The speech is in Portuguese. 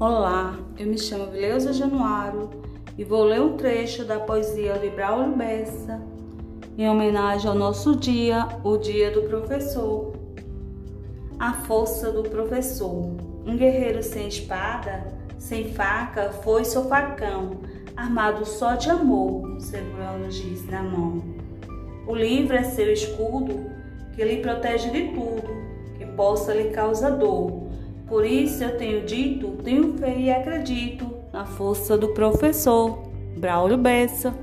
Olá, eu me chamo Vileuza Januário e vou ler um trecho da poesia de Braulio Bessa em homenagem ao nosso dia, o dia do professor. A força do professor. Um guerreiro sem espada, sem faca, foi seu facão, armado só de amor, segurando giz na mão. O livro é seu escudo, que lhe protege de tudo, que possa lhe causar dor por isso eu tenho dito, tenho fé e acredito na força do professor Braulio Bessa.